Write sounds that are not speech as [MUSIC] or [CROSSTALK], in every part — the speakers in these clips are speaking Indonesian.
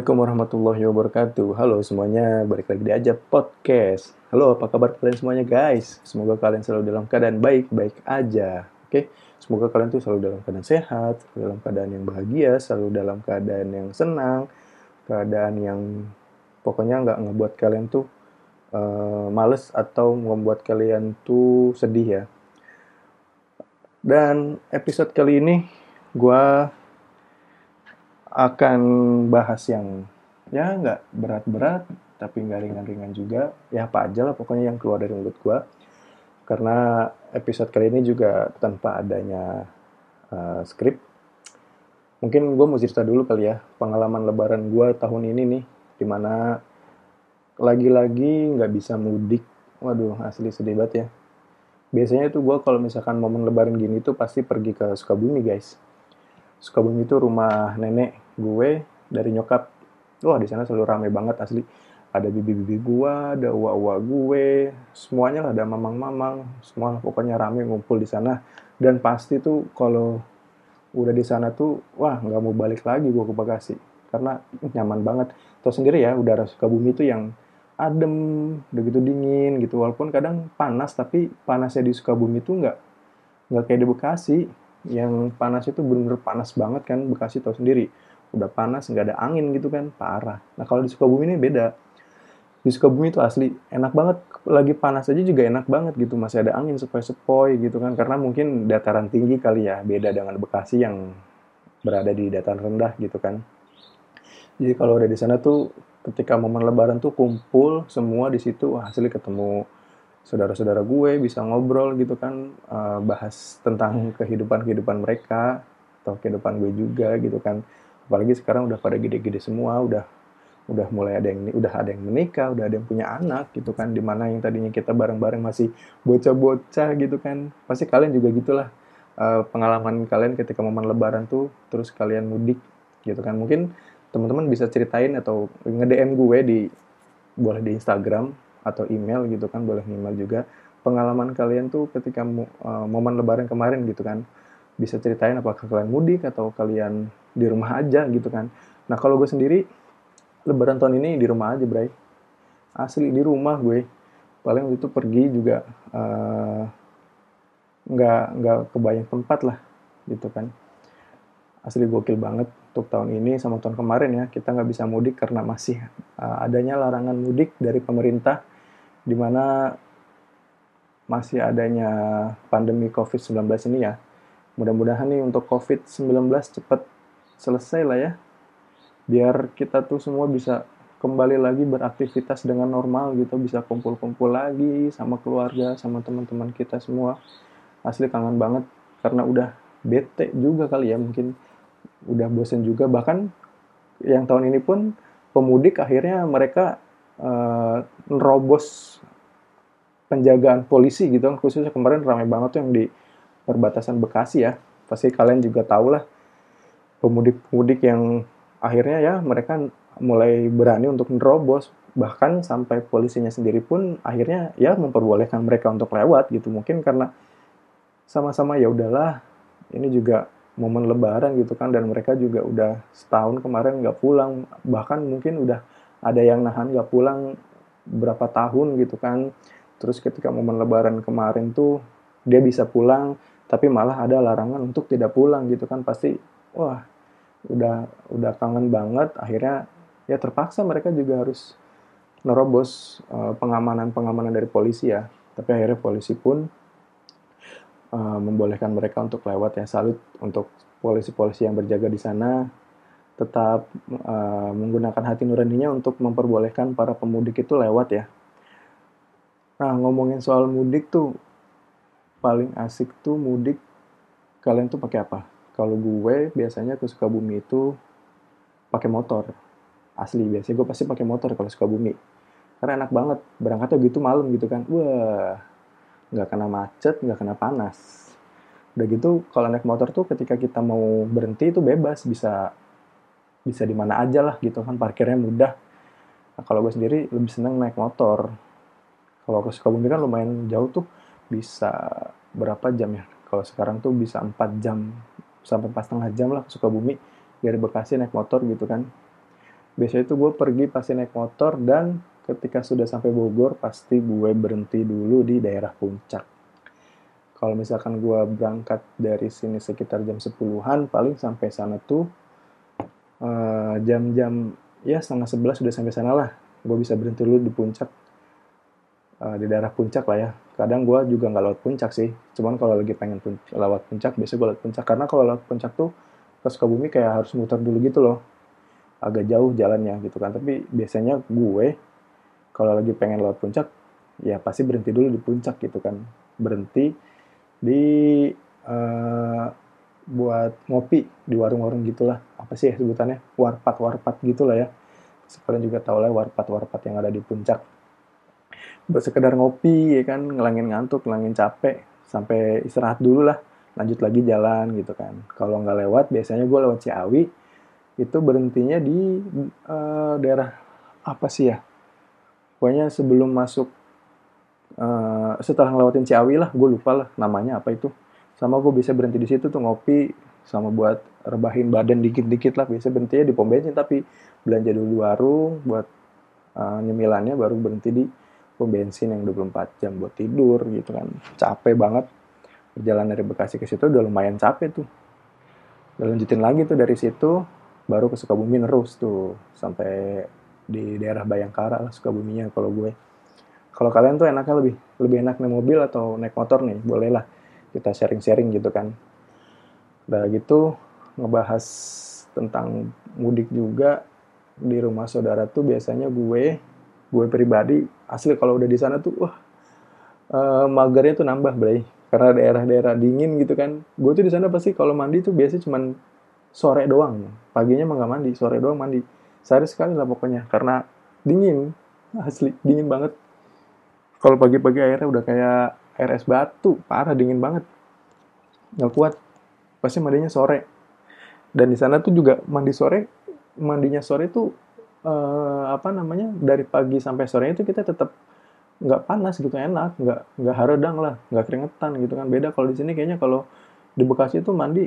Assalamualaikum warahmatullahi wabarakatuh. Halo semuanya, balik lagi di Aja Podcast. Halo, apa kabar kalian semuanya guys? Semoga kalian selalu dalam keadaan baik-baik aja. Oke, semoga kalian tuh selalu dalam keadaan sehat, dalam keadaan yang bahagia, selalu dalam keadaan yang senang, keadaan yang pokoknya nggak ngebuat kalian tuh uh, males atau membuat kalian tuh sedih ya. Dan episode kali ini gue akan bahas yang ya nggak berat-berat tapi nggak ringan-ringan juga. Ya apa aja lah pokoknya yang keluar dari mulut gue karena episode kali ini juga tanpa adanya uh, skrip. Mungkin gue mau cerita dulu kali ya pengalaman lebaran gue tahun ini nih di mana lagi-lagi nggak bisa mudik. Waduh asli sedih banget ya. Biasanya tuh gue kalau misalkan momen lebaran gini tuh pasti pergi ke Sukabumi guys Sukabumi itu rumah nenek gue dari nyokap. Wah di sana selalu rame banget asli. Ada bibi-bibi gue, ada uwa-uwa gue, semuanya lah ada mamang-mamang, semua pokoknya rame ngumpul di sana. Dan pasti tuh kalau udah di sana tuh, wah nggak mau balik lagi gue ke Bekasi karena nyaman banget. Tahu sendiri ya udara Sukabumi itu yang adem, udah gitu dingin gitu. Walaupun kadang panas, tapi panasnya di Sukabumi itu nggak nggak kayak di Bekasi yang panas itu bener-bener panas banget kan Bekasi tahu sendiri. Udah panas nggak ada angin gitu kan parah. Nah kalau di Sukabumi ini beda. Di Sukabumi itu asli enak banget. Lagi panas aja juga enak banget gitu masih ada angin sepoi-sepoi gitu kan. Karena mungkin dataran tinggi kali ya beda dengan Bekasi yang berada di dataran rendah gitu kan. Jadi kalau udah di sana tuh ketika momen lebaran tuh kumpul semua di situ ketemu saudara-saudara gue bisa ngobrol gitu kan uh, bahas tentang kehidupan-kehidupan mereka atau kehidupan gue juga gitu kan. Apalagi sekarang udah pada gede-gede semua udah udah mulai ada yang udah ada yang menikah udah ada yang punya anak gitu kan. Di mana yang tadinya kita bareng-bareng masih bocah-bocah gitu kan. Pasti kalian juga gitulah uh, pengalaman kalian ketika momen lebaran tuh terus kalian mudik gitu kan. Mungkin teman-teman bisa ceritain atau nge-DM gue di boleh di Instagram atau email gitu kan boleh email juga. Pengalaman kalian tuh ketika uh, momen lebaran kemarin gitu kan bisa ceritain apakah kalian mudik atau kalian di rumah aja gitu kan. Nah kalau gue sendiri lebaran tahun ini di rumah aja bray. Asli di rumah gue. Paling waktu itu pergi juga uh, nggak nggak kebayang tempat lah gitu kan. Asli gokil banget untuk tahun ini sama tahun kemarin ya. Kita nggak bisa mudik karena masih uh, adanya larangan mudik dari pemerintah di mana masih adanya pandemi COVID-19 ini ya. Mudah-mudahan nih untuk COVID-19 cepat selesai lah ya. Biar kita tuh semua bisa kembali lagi beraktivitas dengan normal gitu, bisa kumpul-kumpul lagi sama keluarga, sama teman-teman kita semua. Asli kangen banget karena udah bete juga kali ya, mungkin udah bosen juga. Bahkan yang tahun ini pun pemudik akhirnya mereka uh, penjagaan polisi gitu kan khususnya kemarin ramai banget tuh yang di perbatasan Bekasi ya. Pasti kalian juga tahu lah pemudik-pemudik yang akhirnya ya mereka mulai berani untuk nerobos. Bahkan sampai polisinya sendiri pun akhirnya ya memperbolehkan mereka untuk lewat gitu. Mungkin karena sama-sama ya udahlah ini juga momen lebaran gitu kan dan mereka juga udah setahun kemarin nggak pulang. Bahkan mungkin udah ada yang nahan nggak pulang berapa tahun gitu kan. Terus ketika momen lebaran kemarin tuh dia bisa pulang tapi malah ada larangan untuk tidak pulang gitu kan. Pasti wah udah udah kangen banget. Akhirnya ya terpaksa mereka juga harus nerobos uh, pengamanan-pengamanan dari polisi ya. Tapi akhirnya polisi pun uh, membolehkan mereka untuk lewat ya. Salut untuk polisi-polisi yang berjaga di sana tetap uh, menggunakan hati nuraninya untuk memperbolehkan para pemudik itu lewat ya Nah, ngomongin soal mudik tuh paling asik tuh mudik kalian tuh pakai apa? Kalau gue biasanya ke Sukabumi itu pakai motor. Asli biasanya gue pasti pakai motor kalau Sukabumi. Karena enak banget berangkatnya gitu malam gitu kan. Wah, nggak kena macet, nggak kena panas. Udah gitu kalau naik motor tuh ketika kita mau berhenti itu bebas bisa bisa di mana aja lah gitu kan parkirnya mudah. Nah, kalau gue sendiri lebih seneng naik motor kalau ke Sukabumi kan lumayan jauh tuh bisa berapa jam ya? Kalau sekarang tuh bisa 4 jam sampai 4 setengah jam lah ke Sukabumi dari Bekasi naik motor gitu kan. biasanya itu gue pergi pasti naik motor dan ketika sudah sampai Bogor pasti gue berhenti dulu di daerah puncak kalau misalkan gue berangkat dari sini sekitar jam 10-an paling sampai sana tuh jam-jam uh, ya setengah sebelas sudah sampai sana lah. Gue bisa berhenti dulu di puncak. Uh, di daerah puncak lah ya. Kadang gue juga nggak lewat puncak sih. Cuman kalau lagi pengen pun lewat puncak biasanya gue lewat puncak. Karena kalau lewat puncak tuh ke Sukabumi kayak harus muter dulu gitu loh. Agak jauh jalannya gitu kan. Tapi biasanya gue kalau lagi pengen lewat puncak ya pasti berhenti dulu di puncak gitu kan. Berhenti di uh, buat ngopi di warung-warung gitulah. Apa sih ya sebutannya? Warpat warpat gitulah ya. Sekalian juga tahu lah warpat warpat yang ada di puncak. Buat sekedar ngopi ya kan? Ngelangin ngantuk ngelangin capek. Sampai istirahat dulu lah. Lanjut lagi jalan gitu kan. Kalau nggak lewat biasanya gue lewat Ciawi. Itu berhentinya di uh, daerah apa sih ya? Pokoknya sebelum masuk uh, setelah ngelewatin Ciawi lah. Gue lupa lah namanya apa itu sama gue bisa berhenti di situ tuh ngopi sama buat rebahin badan dikit-dikit lah. Biasa berhentinya di pom bensin tapi belanja dulu warung buat uh, nyemilannya baru berhenti di pom bensin yang 24 jam buat tidur gitu kan. Capek banget. Perjalanan dari Bekasi ke situ udah lumayan capek tuh. Udah lanjutin lagi tuh dari situ baru ke Sukabumi terus tuh. Sampai di daerah Bayangkara lah Sukabuminya kalau gue. Kalau kalian tuh enaknya lebih lebih enak naik mobil atau naik motor nih? Bolehlah kita sharing-sharing gitu kan. Udah gitu ngebahas tentang mudik juga di rumah saudara tuh biasanya gue gue pribadi asli kalau udah di sana tuh wah uh, magernya tuh nambah bray. Karena daerah-daerah dingin gitu kan. Gue tuh di sana pasti kalau mandi tuh biasanya cuman sore doang. Paginya mah nggak mandi sore doang mandi. Sehari sekali lah pokoknya karena dingin asli dingin banget. Kalau pagi-pagi airnya udah kayak air es batu parah dingin banget. Nggak kuat. Pasti mandinya sore. Dan di sana tuh juga mandi sore mandinya sore tuh eh, apa namanya dari pagi sampai sore itu kita tetap nggak panas gitu enak. Nggak nggak haredang lah nggak keringetan gitu kan. Beda kalau di sini kayaknya kalau di Bekasi itu mandi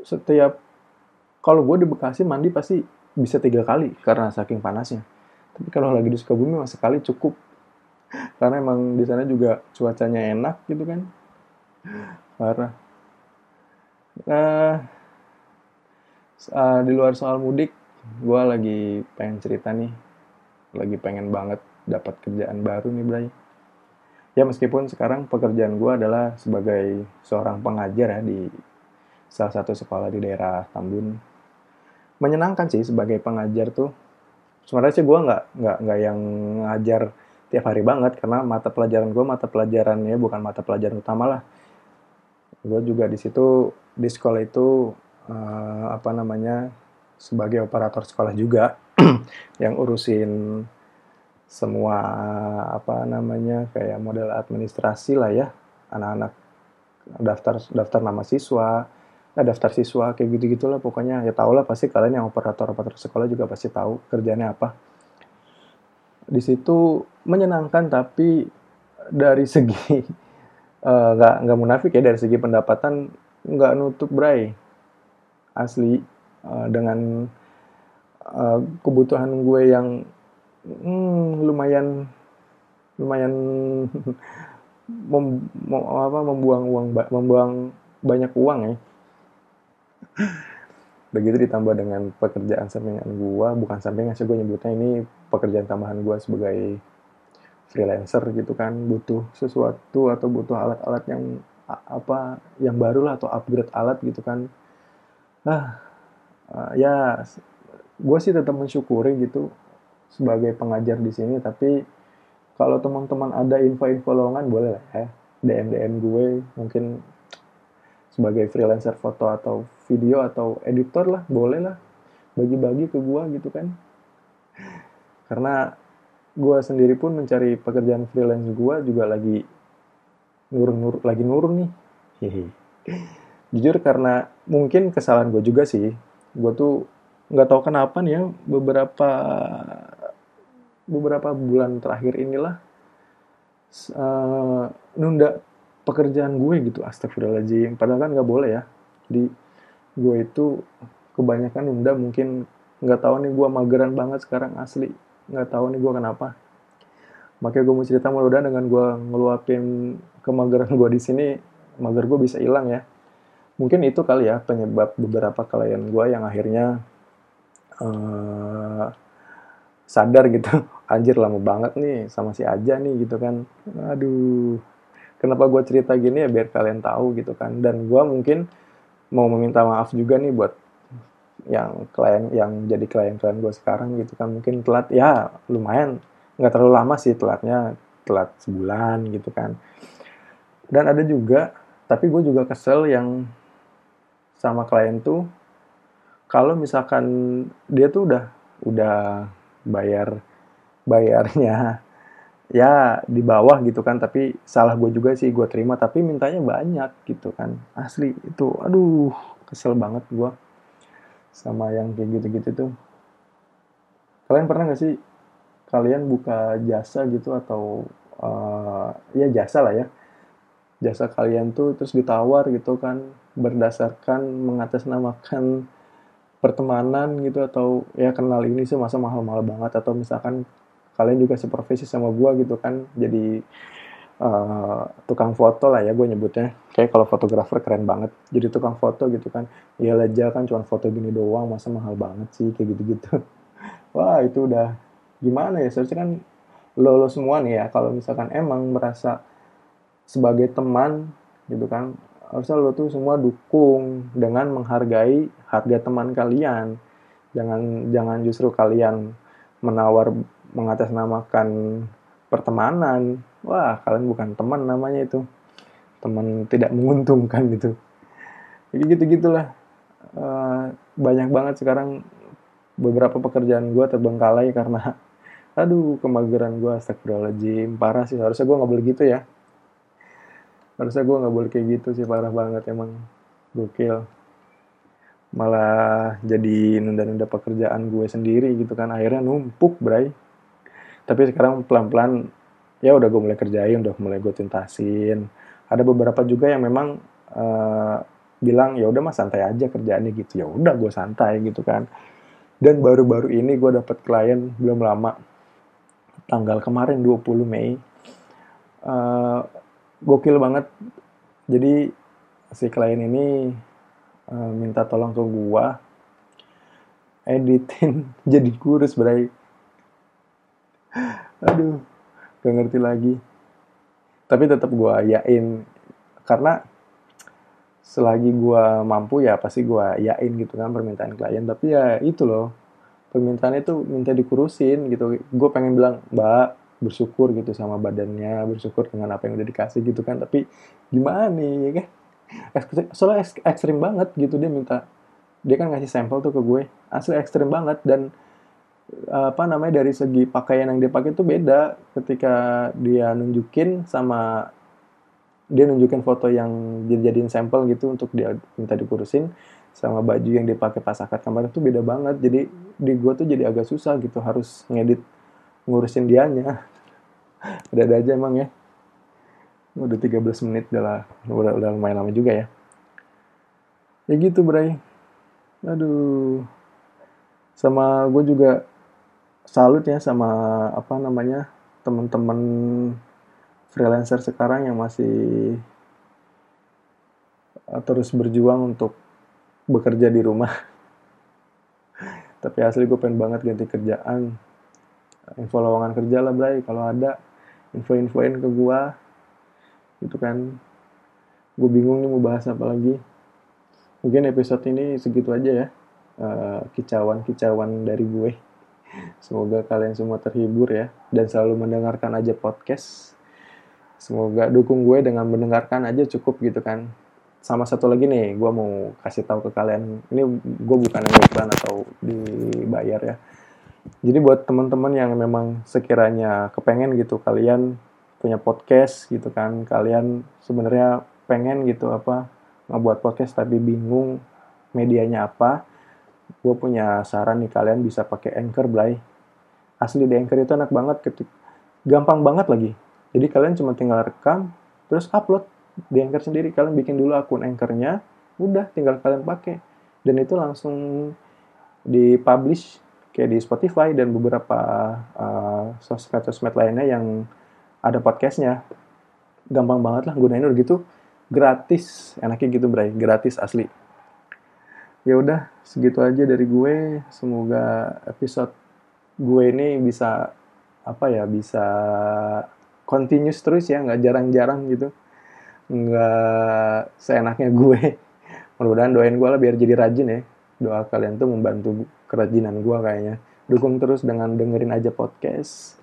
setiap kalau gue di Bekasi mandi pasti bisa tiga kali karena saking panasnya. Tapi kalau lagi di Sukabumi mas sekali cukup karena emang di sana juga cuacanya enak gitu kan parah uh, uh, di luar soal mudik gue lagi pengen cerita nih lagi pengen banget dapat kerjaan baru nih Bray. Ya meskipun sekarang pekerjaan gue adalah sebagai seorang pengajar ya di salah satu sekolah di daerah Tambun. Menyenangkan sih sebagai pengajar tuh. Sebenarnya sih gue nggak nggak nggak yang ngajar tiap hari banget karena mata pelajaran gue mata pelajarannya bukan mata pelajaran utama lah. Gue juga di situ di sekolah itu uh, apa namanya sebagai operator sekolah juga [CLEARS THROAT] yang urusin semua apa namanya kayak model administrasi lah ya. Anak-anak daftar daftar nama siswa eh, daftar siswa kayak gitu gitulah pokoknya. Ya tau lah pasti kalian yang operator operator sekolah juga pasti tahu kerjanya apa di situ menyenangkan tapi dari segi [LAUGHS] eh, nggak uh, nggak munafik ya dari segi pendapatan nggak nutup bray. Asli uh, dengan uh, kebutuhan gue yang hmm, lumayan lumayan [LAUGHS] mem, mem, apa, membuang uang membuang banyak uang ya. [LAUGHS] Begitu ditambah dengan pekerjaan sampingan gua bukan sampingan sih gua nyebutnya ini pekerjaan tambahan gua sebagai freelancer gitu kan butuh sesuatu atau butuh alat-alat yang apa yang baru lah atau upgrade alat gitu kan. Ah ya gue sih tetap mensyukuri gitu sebagai pengajar di sini tapi kalau teman-teman ada info-info lowongan boleh lah ya DM DM gue mungkin sebagai freelancer foto atau video atau editor lah boleh lah bagi-bagi ke gue gitu kan karena gue sendiri pun mencari pekerjaan freelance gue juga lagi nurun nur lagi nurun nih. Hehe. jujur karena mungkin kesalahan gue juga sih. Gue tuh nggak tahu kenapa nih ya beberapa beberapa bulan terakhir inilah uh, nunda pekerjaan gue gitu astagfirullahaladzim. Padahal kan nggak boleh ya. Di gue itu kebanyakan nunda mungkin nggak tahu nih gue mageran banget sekarang asli nggak tahu nih gue kenapa. Makanya gue mau cerita mudah dengan gue ngeluapin kemageran gue di sini mager gue bisa hilang ya. Mungkin itu kali ya penyebab beberapa klien gue yang akhirnya uh, sadar gitu. [LAUGHS] Anjir lama banget nih sama si aja nih gitu kan. Aduh kenapa gue cerita gini ya biar kalian tahu gitu kan. Dan gue mungkin mau meminta maaf juga nih buat yang klien yang jadi klien-klien gue sekarang gitu kan. Mungkin telat ya lumayan. Nggak terlalu lama sih telatnya telat sebulan gitu kan. Dan ada juga tapi gue juga kesel yang sama klien tuh kalau misalkan dia tuh udah udah bayar bayarnya ya di bawah gitu kan. Tapi salah gue juga sih gue terima tapi mintanya banyak gitu kan. Asli itu aduh kesel banget gue sama yang kayak gitu-gitu tuh. Kalian pernah gak sih kalian buka jasa gitu atau uh, ya jasa lah ya. Jasa kalian tuh terus ditawar gitu kan berdasarkan mengatasnamakan pertemanan gitu atau ya kenal ini sih masa mahal-mahal banget atau misalkan kalian juga seprofesi sama gua gitu kan jadi uh, tukang foto lah ya gue nyebutnya. Kayak kalau fotografer keren banget. Jadi tukang foto gitu kan. Ya aja kan cuma foto gini doang masa mahal banget sih? Kayak gitu-gitu. [LAUGHS] Wah itu udah gimana ya? Seharusnya kan lo, lo semua nih ya kalau misalkan emang merasa sebagai teman gitu kan harusnya lo tuh semua dukung dengan menghargai harga teman kalian. Jangan jangan justru kalian menawar mengatasnamakan pertemanan. Wah kalian bukan teman namanya itu. Teman tidak menguntungkan gitu jadi gitu gitulah uh, banyak banget sekarang beberapa pekerjaan gue terbengkalai karena [LAUGHS] aduh kemageran gue astagfirullahaladzim. Parah sih. Harusnya gue nggak boleh gitu ya. Harusnya gue nggak boleh kayak gitu sih. Parah banget emang. Gokil. Malah jadi nunda-nunda pekerjaan gue sendiri gitu kan. Akhirnya numpuk bray tapi sekarang pelan-pelan ya udah gue mulai kerjain udah mulai gue tuntasin. Ada beberapa juga yang memang uh, bilang ya udah mas santai aja kerjaannya gitu. Ya udah gue santai gitu kan. Dan baru-baru ini gue dapet klien belum lama. Tanggal kemarin 20 Mei. Uh, gokil banget. Jadi si klien ini uh, minta tolong ke gua editin [LAUGHS] jadi kurus berai aduh gak ngerti lagi. Tapi tetap gua yain karena selagi gua mampu ya pasti gua yain gitu kan permintaan klien. Tapi ya itu loh permintaan itu minta dikurusin gitu. Gue pengen bilang mbak bersyukur gitu sama badannya bersyukur dengan apa yang udah dikasih gitu kan. Tapi gimana nih ya kan? Soalnya ekstrim banget gitu dia minta. Dia kan ngasih sampel tuh ke gue. Asli ekstrim banget dan apa namanya dari segi pakaian yang dia pakai tuh beda. Ketika dia nunjukin sama dia nunjukin foto yang dijadiin sampel gitu untuk dia minta dikurusin sama baju yang dipakai pas akad kemarin tuh beda banget. Jadi di gue tuh jadi agak susah gitu harus ngedit ngurusin dianya. [LAUGHS] Udah ada aja emang ya. Udah 13 menit udah udah, udah lumayan lama juga ya. Ya gitu Bray. Aduh. Sama gue juga salut ya sama apa namanya teman-teman freelancer sekarang yang masih terus berjuang untuk bekerja di rumah. [LAUGHS] Tapi asli gue pengen banget ganti kerjaan. Info lowongan kerja lah Bray kalau ada info-infoin ke gue gitu kan. Gue bingung nih mau bahas apa lagi. Mungkin episode ini segitu aja ya uh, kicauan-kicauan dari gue semoga kalian semua terhibur ya dan selalu mendengarkan aja podcast. Semoga dukung gue dengan mendengarkan aja cukup gitu kan. Sama satu lagi nih gue mau kasih tahu ke kalian. Ini gue bukan yang iklan atau dibayar ya. Jadi buat teman-teman yang memang sekiranya kepengen gitu kalian punya podcast gitu kan. Kalian sebenarnya pengen gitu apa ngebuat podcast tapi bingung medianya apa gue punya saran nih kalian bisa pakai anchor Blay. Asli di anchor itu enak banget ketik gampang banget lagi. Jadi kalian cuma tinggal rekam terus upload di Anchor sendiri. Kalian bikin dulu akun Anchornya udah tinggal kalian pakai. Dan itu langsung dipublish kayak di Spotify dan beberapa uh, sosmed-sosmed lainnya yang ada podcastnya. Gampang banget lah gunain udah gitu gratis enaknya gitu bray gratis asli ya udah segitu aja dari gue. Semoga episode gue ini bisa apa ya bisa continuous terus ya nggak jarang-jarang gitu. Nggak seenaknya gue. [LAUGHS] Mudah-mudahan doain gue lah biar jadi rajin ya. Doa kalian tuh membantu kerajinan gue kayaknya. Dukung terus dengan dengerin aja podcast.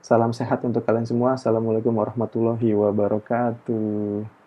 Salam sehat untuk kalian semua. Assalamualaikum warahmatullahi wabarakatuh.